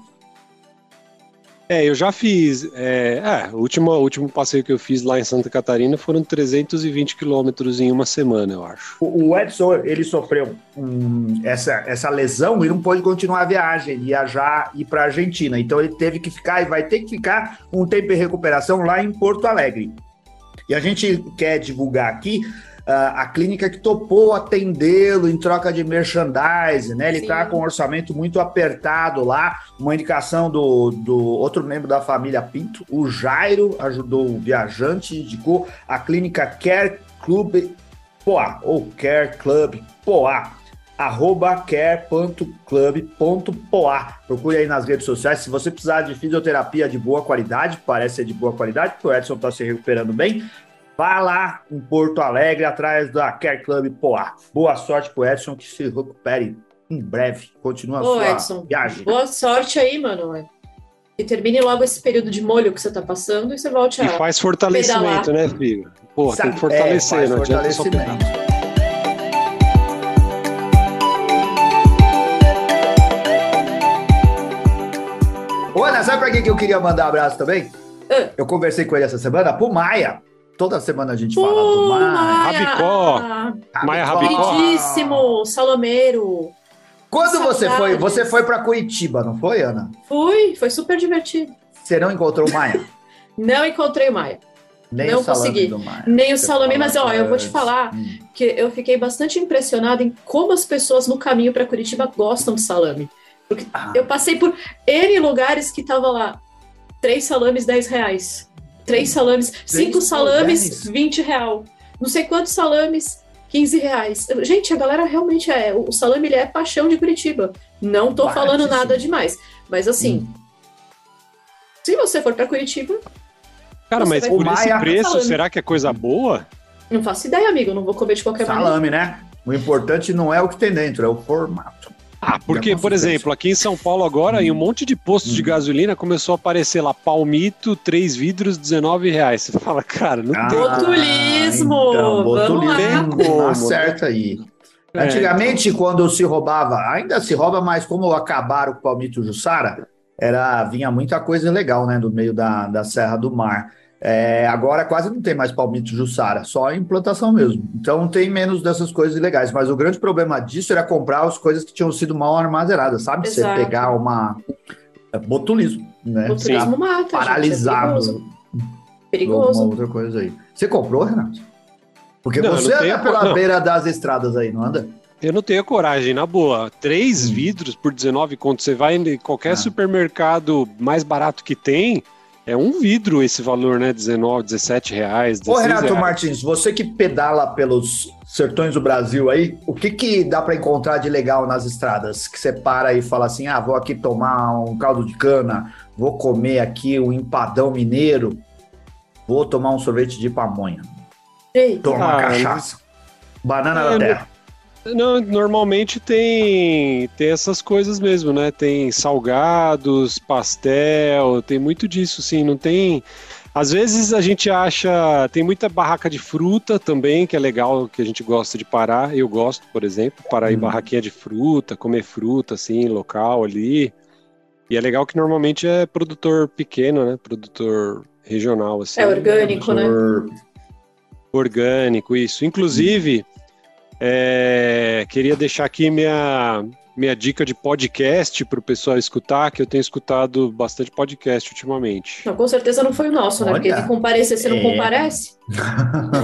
É, eu já fiz. É, é, o último, último passeio que eu fiz lá em Santa Catarina foram 320 quilômetros em uma semana, eu acho. O o Edson, ele sofreu essa, essa lesão e não pôde continuar a viagem, viajar e ir para a Argentina. Então ele teve que ficar e vai ter que ficar um tempo em recuperação lá em Porto Alegre. E a gente quer divulgar aqui a clínica que topou atendê-lo em troca de merchandising, né? Ele está com um orçamento muito apertado lá. Uma indicação do, do outro membro da família Pinto, o Jairo, ajudou o viajante, indicou a clínica Care Club Poá, ou Care Club Poá, arroba care.club.poá. Procure aí nas redes sociais. Se você precisar de fisioterapia de boa qualidade, parece ser de boa qualidade, porque o Edson está se recuperando bem, vá lá em Porto Alegre, atrás da Care Club Poá. Boa sorte pro Edson, que se recupere em breve. Continua a Ô, sua Edson, viagem. boa sorte aí, mano. E termine logo esse período de molho que você tá passando e você volte E a. faz fortalecimento, né, filho? Pô, tem que fortalecer, É, faz não adianta só pegar. Ana, sabe pra quem que eu queria mandar abraço também? Ah. Eu conversei com ele essa semana, pro Maia. Toda semana a gente fala do Maia. Rabicó. Maia Rabicó. Queridíssimo, Salomeiro. Quando você foi? Saudades. Você foi pra Curitiba, não foi, Ana? Fui, foi super divertido. Você não encontrou o Maia? Não encontrei o Maia, Nem Não consegui. do Maia. nem o fala mas ó, eu vou te falar Hum. que eu fiquei bastante impressionada em como as pessoas no caminho para Curitiba gostam de salame. Porque Ah. eu passei por N lugares que tava lá, três salames, 10 reais. Três salames, cinco por salames, 10? 20 real. Não sei quantos salames, 15 reais. Gente, a galera realmente é. O salame ele é paixão de Curitiba. Não tô falando nada demais. Mas assim, Hum. se você for para Curitiba, Cara, mas por esse Maia preço, salame. será que é coisa boa? não faço ideia, amigo. Não vou comer de qualquer maneira. Salame, né? O importante não é o que tem dentro, é o formato. Ah, porque, por exemplo, aqui em São Paulo agora, em um monte de postos de Hum. gasolina, começou a aparecer lá palmito, três vidros, 19 reais. Você fala, cara, não Ah, tem. Botulismo! então, Vamos lá. botulismo, Como, acerta aí. É, Antigamente, quando se roubava, ainda se rouba, mas como acabaram com o Palmito Jussara, era, vinha muita coisa legal, né, do meio da, da Serra do Mar. É, agora quase não tem mais Palmito Jussara, só em plantação mesmo. Então tem menos dessas coisas ilegais. Mas o grande problema disso era comprar as coisas que tinham sido mal armazenadas, sabe? Você Exato. pegar uma. é, botulismo, né? Botulismo mata, gente, é paralisado. perigoso. Perigoso. outra coisa aí. Você comprou, Renato? Porque Não, você anda tenho- pela não. beira das estradas aí, não anda? Eu não tenho coragem, na boa. Três Hum. vidros por 19 conto. Você vai em qualquer Ah. supermercado mais barato que tem, é um vidro esse valor, né? 19, 17 reais. Ô, Renato reais. Martins, você que pedala pelos sertões do Brasil aí, o que, que dá para encontrar de legal nas estradas? Que você para e fala assim: ah, vou aqui tomar um caldo de cana, vou comer aqui um empadão mineiro, vou tomar um sorvete de pamonha, tomar ah, cachaça, banana é, da terra. Não, normalmente tem, tem essas coisas mesmo, né? Tem salgados, pastel, tem muito disso, sim. Não tem. Às vezes a gente acha. Tem muita barraca de fruta também, que é legal, que a gente gosta de parar. Eu gosto, por exemplo, parar hum. em barraquinha de fruta, comer fruta, assim, local ali. E é legal que normalmente é produtor pequeno, né? Produtor regional, assim. É orgânico, né? Orgânico, isso. Inclusive. É, queria deixar aqui minha, minha dica de podcast para o pessoal escutar, que eu tenho escutado bastante podcast ultimamente. Não, com certeza não foi o nosso, né? Porque se comparecer, você não é. comparece.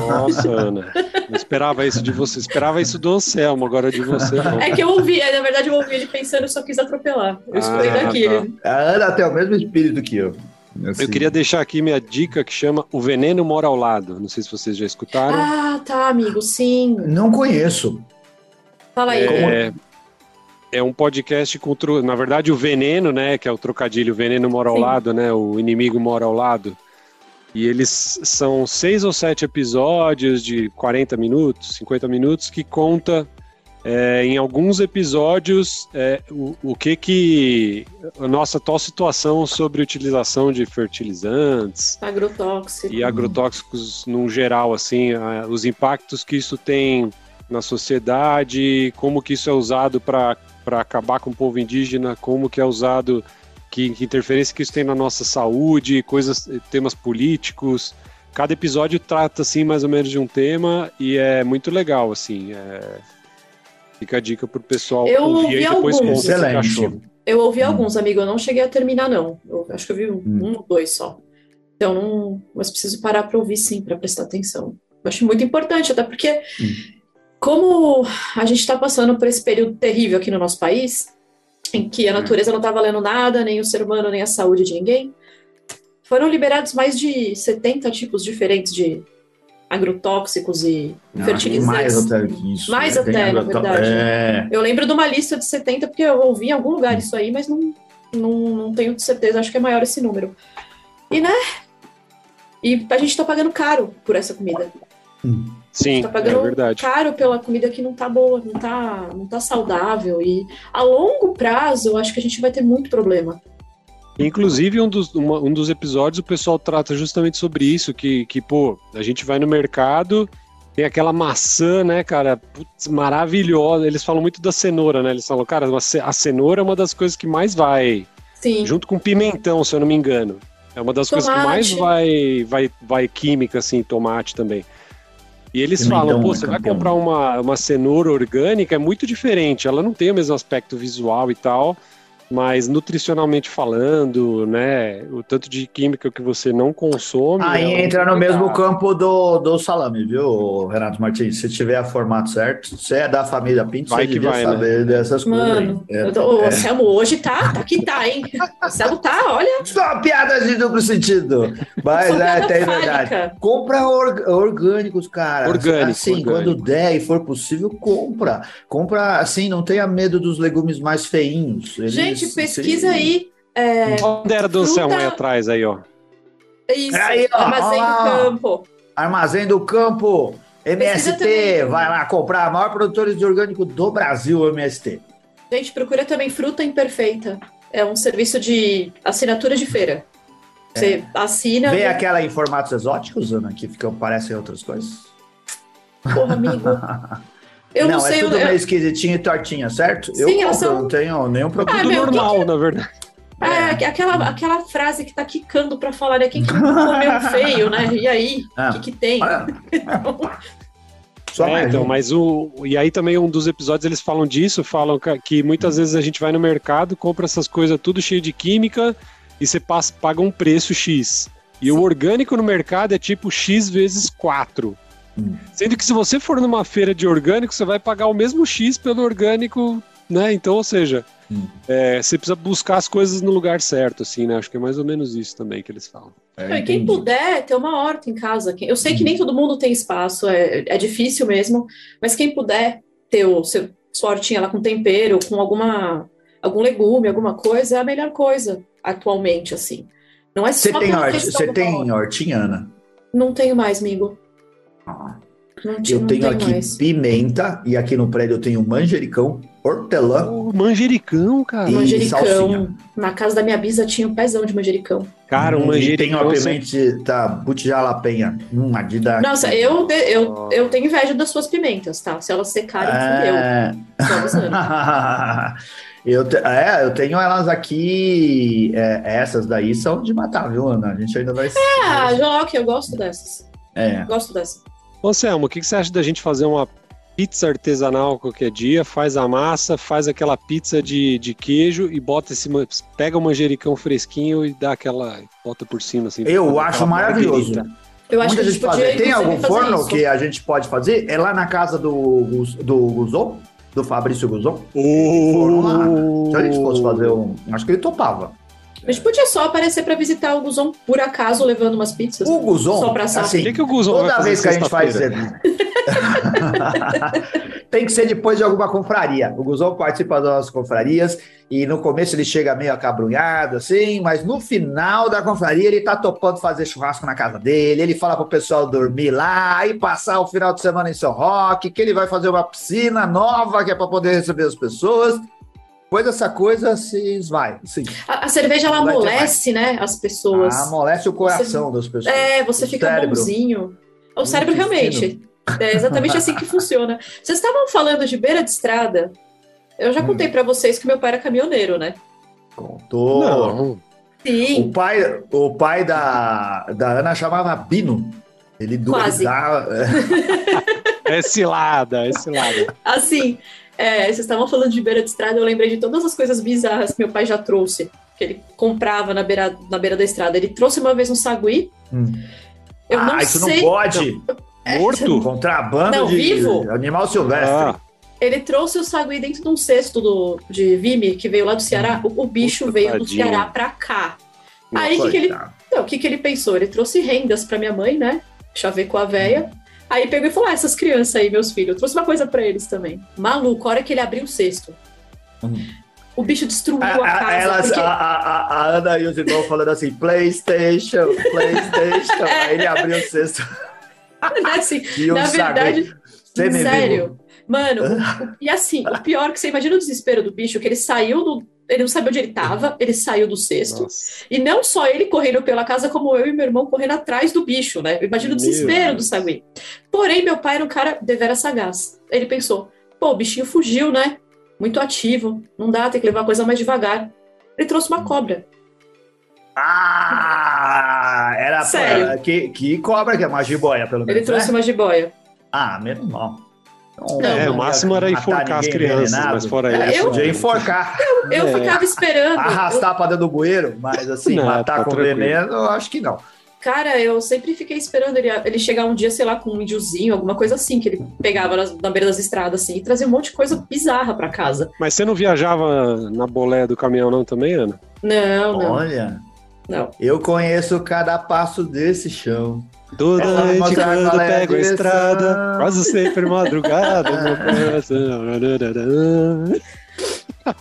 Nossa, Ana. Não esperava isso de você. Esperava isso do Anselmo, agora de você. Não. É que eu ouvi, é, na verdade, eu ouvi ele pensando e só quis atropelar. Eu escutei ah, daqui. Tá. A Ana tem o mesmo espírito que eu. Assim. Eu queria deixar aqui minha dica que chama O Veneno Mora ao Lado. Não sei se vocês já escutaram. Ah, tá, amigo, sim. Não conheço. Fala aí. É, é um podcast com. Na verdade, o veneno, né? Que é o trocadilho, o veneno mora ao sim. lado, né? O inimigo mora ao lado. E eles são seis ou sete episódios de 40 minutos, 50 minutos, que conta é, em alguns episódios é, o, o, que que a nossa atual situação sobre utilização de fertilizantes agrotóxicos e agrotóxicos no geral assim a, os impactos que isso tem na sociedade como que isso é usado para acabar com o povo indígena como que é usado que, que interferência que isso tem na nossa saúde coisas temas políticos. Cada episódio trata assim mais ou menos de um tema e é muito legal assim é, Fica a dica pro pessoal eu ouvir e depois alguns. Excelente. Eu ouvi hum. alguns, amigo. Eu não cheguei a terminar, não. Eu acho que eu vi um, hum. um ou dois só. Então, não, mas preciso parar para ouvir sim, para prestar atenção. Eu acho muito importante, até porque, hum. como a gente está passando por esse período terrível aqui no nosso país, em que a hum. natureza não está valendo nada, nem o ser humano, nem a saúde de ninguém, foram liberados mais de 70 tipos diferentes de agrotóxicos e ah, fertilizantes. Mais até isso. Mais né? até, na verdade. É... Eu lembro de uma lista de 70, porque eu ouvi em algum lugar isso aí, mas não, não, não tenho certeza, acho que é maior esse número. E, né? E a gente tá pagando caro por essa comida. Hum. Sim, tá pagando é verdade. caro pela comida que não tá boa, não tá, não tá saudável. E a longo prazo, eu acho que a gente vai ter muito problema. Inclusive, um dos, uma, um dos episódios o pessoal trata justamente sobre isso, que, que, pô, a gente vai no mercado, tem aquela maçã, né, cara, putz, maravilhosa. Eles falam muito da cenoura, né? Eles falam, cara, a cenoura é uma das coisas que mais vai. Sim. Junto com pimentão, se eu não me engano. É uma das tomate. coisas que mais vai, vai, vai química, assim, tomate também. E eles pimentão, falam, pô, você vai comprar uma, uma cenoura orgânica, é muito diferente. Ela não tem o mesmo aspecto visual e tal mas nutricionalmente falando, né, o tanto de química que você não consome. Aí entra no mesmo campo do, do salame, viu, Renato Martins? Se tiver formato certo, você é da família Pinto, vai você devia vai, né? saber né? dessas Mano, coisas. É, o é. Selmo hoje tá, tá que tá, hein? O Selmo tá, olha. Só piadas de duplo sentido. Mas é, tem verdade. Compra or, orgânicos, cara. Orgânico. Assim, orgânico. quando der e for possível, compra. Compra, assim, não tenha medo dos legumes mais feinhos. Eles Gente, gente, pesquisa aí. É, Onde era do fruta... aí atrás, aí, ó. Isso, aí, ó, Armazém ó, do Campo. Armazém do Campo, MST, vai lá comprar, maior produtor de orgânico do Brasil, MST. Gente, procura também Fruta Imperfeita. É um serviço de assinatura de feira. Você é. assina. Vê aquela em formatos exóticos, Ana, que ficam, parecem outras coisas? Porra, amigo. Eu não, não sei. É tudo eu... meio esquisitinho e tortinha, certo? Sim, eu são... não tenho nenhum problema. Ah, tudo normal, que... na verdade. É, é, aquela, aquela frase que tá quicando pra falar, né? Quem que comeu feio, né? E aí? O é. que, que tem? Só é, então, mas o. E aí também um dos episódios eles falam disso, falam que muitas vezes a gente vai no mercado, compra essas coisas tudo cheio de química e você passa, paga um preço X. E Sim. o orgânico no mercado é tipo X vezes 4. Sendo que se você for numa feira de orgânico, você vai pagar o mesmo X pelo orgânico, né? Então, ou seja, Hum. É, você precisa buscar as coisas no lugar certo, assim, né? Acho que é mais ou menos isso também que eles falam. É, quem puder ter uma horta em casa. Eu sei que nem todo mundo tem espaço, é, é difícil mesmo, mas quem puder ter o seu, sua hortinha lá com tempero, com alguma algum legume, alguma coisa, é a melhor coisa atualmente, assim. Não é só Você tem, hort você tem hortinha, Ana? Não tenho mais, amigo. Eu tenho aqui mais. pimenta e aqui no prédio eu tenho manjericão, hortelã. Oh, manjericão, cara. manjericão. Salsinha. Na casa da minha bisa tinha um pezão de manjericão. Cara, um manjericão. E tem uma pimenta, tá, butijalapena. Hum, Adidas. Nossa, eu, eu, eu tenho inveja das suas pimentas, tá? Se elas secarem, é... fudeu. Eu, te, é, eu tenho elas aqui. É, essas daí são de matar, viu, Ana? A gente ainda vai. É, Joque, eu gosto dessas. É. Gosto dessas. Ô, Selma, o que, que você acha da gente fazer uma pizza artesanal qualquer dia? Faz a massa, faz aquela pizza de, de queijo e bota esse. Pega o manjericão fresquinho e dá aquela. bota por cima, assim. Eu acho maravilhoso. Eu acho Muita que a gente, fazer. Tem algum forno isso. que a gente pode fazer? É lá na casa do, do Guzon? do Fabrício Guzon. Oh. Se a gente fosse fazer um. Acho que ele topava. A gente podia só aparecer para visitar o Guzon, por acaso, levando umas pizzas. O Guzon, só pra assim, que que o Guzon toda vez que a gente faz... Tem que ser depois de alguma confraria. O Guzon participa das nossas confrarias e no começo ele chega meio acabrunhado, assim, mas no final da confraria ele tá topando fazer churrasco na casa dele, ele fala pro pessoal dormir lá e passar o final de semana em São Roque, que ele vai fazer uma piscina nova que é para poder receber as pessoas depois essa coisa se esvai. Sim. A, a cerveja ela amolece, né, as pessoas. Ah, amolece o coração você, das pessoas. É, você o fica cérebro. bonzinho. O cérebro realmente. É exatamente assim que funciona. Vocês estavam falando de beira de estrada. Eu já hum. contei para vocês que meu pai era caminhoneiro, né? Contou. Não. Sim. O pai, o pai da, da Ana chamava Bino. Ele duvidava. é cilada, é cilada. Assim, é, vocês estavam falando de beira de estrada, eu lembrei de todas as coisas bizarras que meu pai já trouxe, que ele comprava na beira, na beira da estrada. Ele trouxe uma vez um sagui. Hum. Eu ah, não isso sei. não pode! É, Morto? Contrabando não, de vivo? animal silvestre. Ah. Ele trouxe o sagui dentro de um cesto do, de vime que veio lá do Ceará. O, o bicho Puta veio tadinho. do Ceará pra cá. Aí o que, que, ele, não, que, que ele pensou? Ele trouxe rendas pra minha mãe, né? Chavecou a véia. Aí pegou e falou: ah, essas crianças aí, meus filhos, eu trouxe uma coisa para eles também. Maluco, a hora que ele abriu o cesto. Hum. O bicho destruiu a, a casa. Elas, porque... a, a, a, Ana e os irmãos falando assim: PlayStation, PlayStation. é. Aí ele abriu o cesto. assim, na verdade, sério. Mano, e assim, o pior é que você imagina o desespero do bicho, que ele saiu do, ele não sabia onde ele estava, ele saiu do cesto. Nossa. E não só ele correndo pela casa, como eu e meu irmão correndo atrás do bicho, né? Imagina o desespero do Sagui. Porém, meu pai era um cara devera sagaz. Ele pensou: pô, o bichinho fugiu, né? Muito ativo, não dá, tem que levar a coisa mais devagar. Ele trouxe uma cobra. Ah, era Sério? Pra, que, que cobra que é uma jiboia, pelo menos. Ele trouxe né? uma jiboia. Ah, menos mal. Não, é, o máximo era enforcar as crianças, mas fora é, isso. Eu podia enforcar. Eu, eu é. ficava esperando. Arrastar eu... para dentro do bueiro, mas assim, não, matar tá com tranquilo. veneno, eu acho que não. Cara, eu sempre fiquei esperando ele, ele chegar um dia, sei lá, com um índiozinho, alguma coisa assim, que ele pegava na, na beira das estradas, assim, e trazia um monte de coisa bizarra para casa. Mas você não viajava na bolé do caminhão, não, também, Ana? Não, não. Olha. Não. Eu conheço cada passo desse chão. Toda noite quando pego a estrada, quase sempre madrugada, meu coração.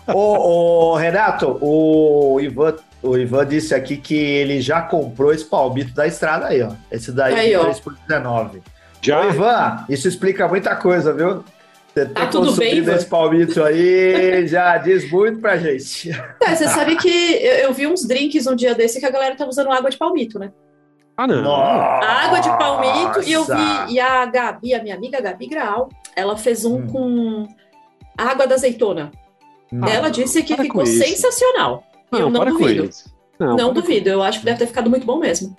ô, ô, Renato, o Ivan, o Ivan disse aqui que ele já comprou esse palmito da estrada aí, ó. Esse daí aí, é 3 por 19. Já? Ô, Ivan, isso explica muita coisa, viu? Você tá tudo bem, esse palmito aí já diz muito pra gente. É, você sabe que eu, eu vi uns drinks um dia desse que a galera tá usando água de palmito, né? Ah, não. Nossa. Água de palmito. E eu vi. E a Gabi, a minha amiga Gabi Graal, ela fez um hum. com água da azeitona. Não, ela disse que ficou sensacional. Não, eu não duvido. Não, não duvido. Eu acho que deve ter ficado muito bom mesmo.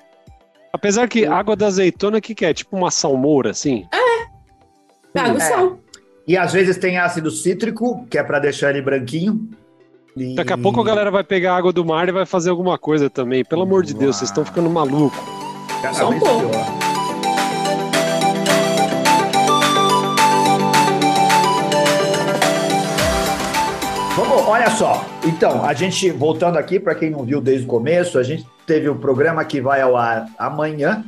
Apesar que água da azeitona, o que, que é? Tipo uma salmoura, assim? É. Água e é. sal. E às vezes tem ácido cítrico, que é para deixar ele branquinho. E... Daqui a pouco a galera vai pegar água do mar e vai fazer alguma coisa também. Pelo amor de Deus, vocês estão ficando malucos. Cada Só um pouco. Vamos, olha só. Então, a gente, voltando aqui, para quem não viu desde o começo, a gente teve o um programa que vai ao ar amanhã,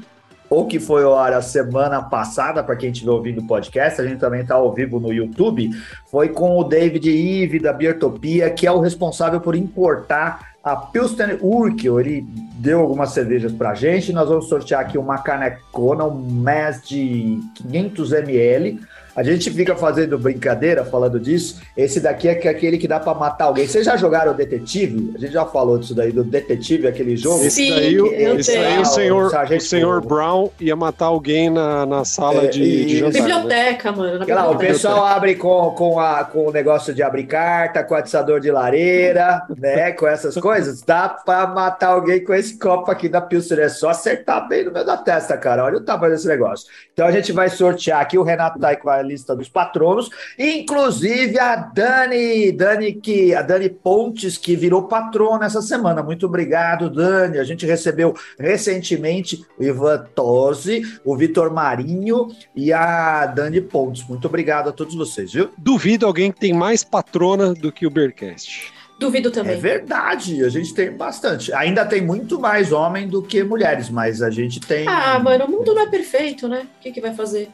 ou que foi ao ar a semana passada, para quem estiver ouvindo o podcast, a gente também está ao vivo no YouTube, foi com o David Ive, da Biertopia, que é o responsável por importar a Pilsen Urquell, ele deu algumas cervejas para gente. Nós vamos sortear aqui uma canecona, um MES de 500 ml. A gente fica fazendo brincadeira falando disso. Esse daqui é aquele que dá para matar alguém. Vocês já jogaram o Detetive? A gente já falou disso daí, do Detetive, aquele jogo? Sim, esse daí, esse daí o senhor, o, o senhor Brown ia matar alguém na, na sala é, de, e, de jantar. Né? Biblioteca, né? mano. biblioteca. Lá, o pessoal abre com, com, a, com o negócio de abrir carta, com o atiçador de lareira, né? Com essas coisas. Dá para matar alguém com esse copo aqui da Pilsen. É só acertar bem no meio da testa, cara. Olha o tamanho desse negócio. Então a gente vai sortear aqui. O Renato tá aí que vai a lista dos patronos, inclusive a Dani, Dani que a Dani Pontes que virou patrona essa semana. Muito obrigado, Dani. A gente recebeu recentemente o Ivan Tosi, o Vitor Marinho e a Dani Pontes. Muito obrigado a todos vocês, viu? Duvido alguém que tem mais patrona do que o Bearcast. Duvido também. É verdade, a gente tem bastante. Ainda tem muito mais homem do que mulheres, mas a gente tem. Ah, mano, o mundo não é perfeito, né? O que, que vai fazer?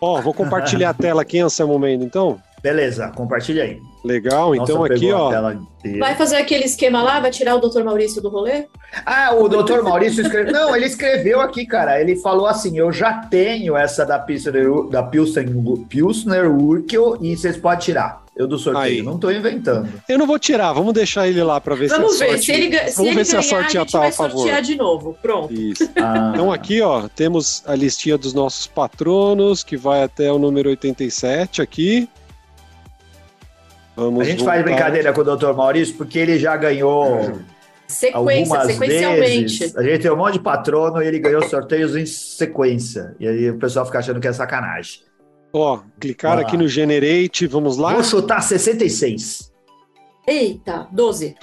Ó, oh, vou compartilhar a tela aqui, Anselmo Mendes, então. Beleza, compartilha aí. Legal, Nossa, então aqui, ó. Vai fazer aquele esquema lá, vai tirar o Dr. Maurício do rolê? Ah, o Dr. Maurício escreveu. Não, ele escreveu aqui, cara. Ele falou assim: eu já tenho essa da Pilsner, da Pilsner, Pilsner Urkel e vocês podem tirar. Eu do sorteio. Aí. Não estou inventando. Eu não vou tirar, vamos deixar ele lá para ver vamos se a ver. sorte. Se ele, vamos se ver ele se a sorte já tá a favor. sortear de novo. Pronto. Isso. Ah. Então aqui, ó, temos a listinha dos nossos patronos, que vai até o número 87 aqui. Vamos a gente voltar. faz brincadeira com o Dr. Maurício porque ele já ganhou. Sequência, sequencialmente. Vezes. A gente tem um monte de patrono e ele ganhou sorteios em sequência. E aí o pessoal fica achando que é sacanagem. Ó, clicar ah. aqui no Generate, vamos lá. Vou chutar 66. Eita, 12.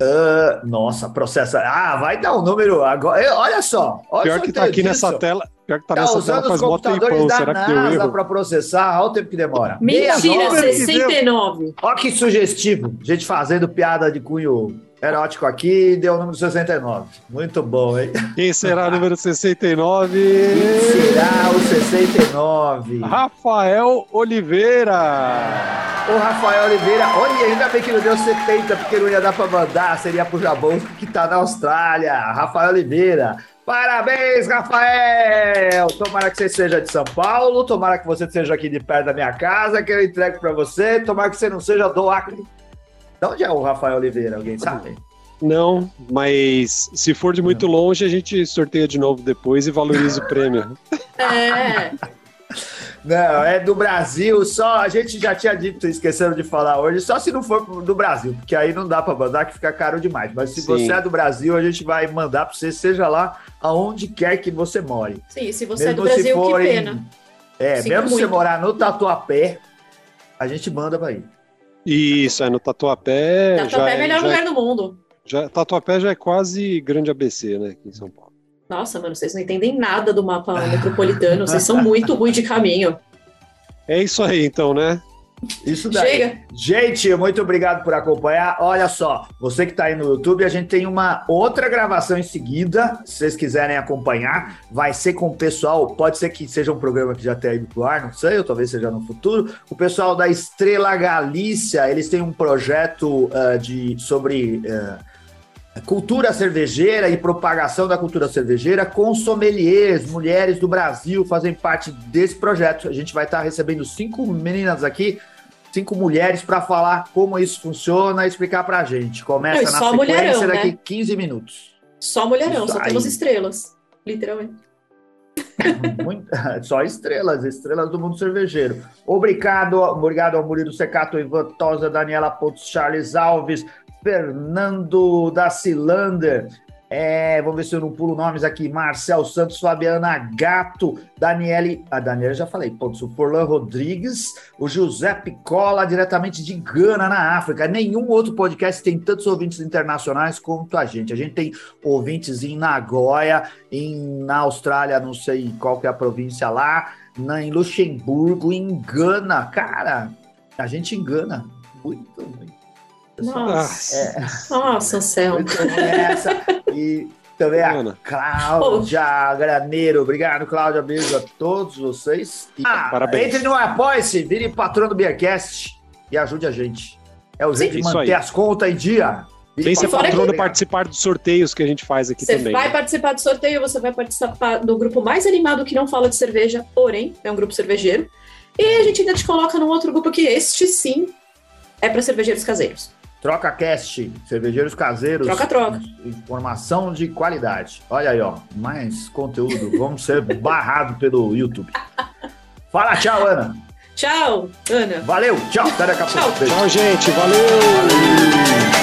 Uh, nossa, processa. Ah, vai dar um número agora. Olha só. Olha Pior que tá aqui disso. nessa tela. Pior que tá, tá nessa usando tela faz os computadores da Será NASA para processar. Olha o tempo que demora. Mentira, 69. Olha que sugestivo. Gente fazendo piada de cunho erótico aqui deu o número 69. Muito bom, hein? Quem será o número 69? Quem será o 69? Rafael Oliveira. O Rafael Oliveira, olha, ainda bem que não deu 70, porque não ia dar para mandar, seria pro Jabão que tá na Austrália. Rafael Oliveira. Parabéns, Rafael! Tomara que você seja de São Paulo, tomara que você seja aqui de perto da minha casa, que eu entrego para você, tomara que você não seja do Acre de onde é o Rafael Oliveira? Alguém sabe? Não, mas se for de muito longe, a gente sorteia de novo depois e valoriza o prêmio. É. Não, é do Brasil, só a gente já tinha dito, esquecendo de falar hoje, só se não for do Brasil, porque aí não dá para mandar que fica caro demais. Mas se Sim. você é do Brasil, a gente vai mandar para você, seja lá aonde quer que você more. Sim, se você mesmo é do Brasil, que pena. Em, é, Sinto mesmo se você morar no Tatuapé, a gente manda para aí. Isso, é no Tatuapé. Tatuapé é o melhor já, lugar do mundo. Já, Tatuapé já é quase grande ABC, né, aqui em São Paulo. Nossa, mano, vocês não entendem nada do mapa metropolitano, vocês são muito ruins de caminho. É isso aí, então, né? Isso daí. Chega. Gente, muito obrigado por acompanhar. Olha só, você que está aí no YouTube, a gente tem uma outra gravação em seguida. Se vocês quiserem acompanhar, vai ser com o pessoal. Pode ser que seja um programa que já tenha ido pro ar, não sei, ou talvez seja no futuro. O pessoal da Estrela Galícia, eles têm um projeto uh, de sobre. Uh, cultura cervejeira e propagação da cultura cervejeira com sommeliers, mulheres do Brasil fazem parte desse projeto. A gente vai estar recebendo cinco meninas aqui cinco mulheres para falar como isso funciona e explicar para a gente. Começa Não, na sequência mulherão, daqui né? 15 minutos. Só mulherão, isso só aí. temos estrelas, literalmente. Só estrelas, estrelas do mundo cervejeiro. Obrigado, obrigado ao Murilo Secato, Ivan Tosa, Daniela Pontes, Charles Alves, Fernando da Cilander, é, vamos ver se eu não pulo nomes aqui. Marcel Santos, Fabiana Gato, Daniele. A Daniela já falei, pontos. O Forlan Rodrigues, o José Picola, diretamente de Gana, na África. Nenhum outro podcast tem tantos ouvintes internacionais quanto a gente. A gente tem ouvintes em Nagoya, em, na Austrália, não sei qual que é a província lá. na, em Luxemburgo engana. Cara, a gente engana muito, muito. Nossa, é, Nossa. Essa. E também a Cláudia Graneiro. Obrigado, Cláudia. Beijo a todos vocês. E, ah, Parabéns. Entre no Apoia-se, vire patrão do Beercast e ajude a gente. É o jeito de manter as contas em dia. Vem ser patrono participar dos sorteios que a gente faz aqui você também. Você vai né? participar do sorteio, você vai participar do grupo mais animado que não fala de cerveja, porém, é um grupo cervejeiro. E a gente ainda te coloca num outro grupo que este sim é para cervejeiros caseiros. Troca Cast, cervejeiros caseiros. Troca, troca. Informação de qualidade. Olha aí, ó, mais conteúdo. Vamos ser barrado pelo YouTube. Fala tchau, Ana. Tchau, Ana. Valeu, tchau. Até daqui a pouco. Tchau, gente. Valeu. valeu.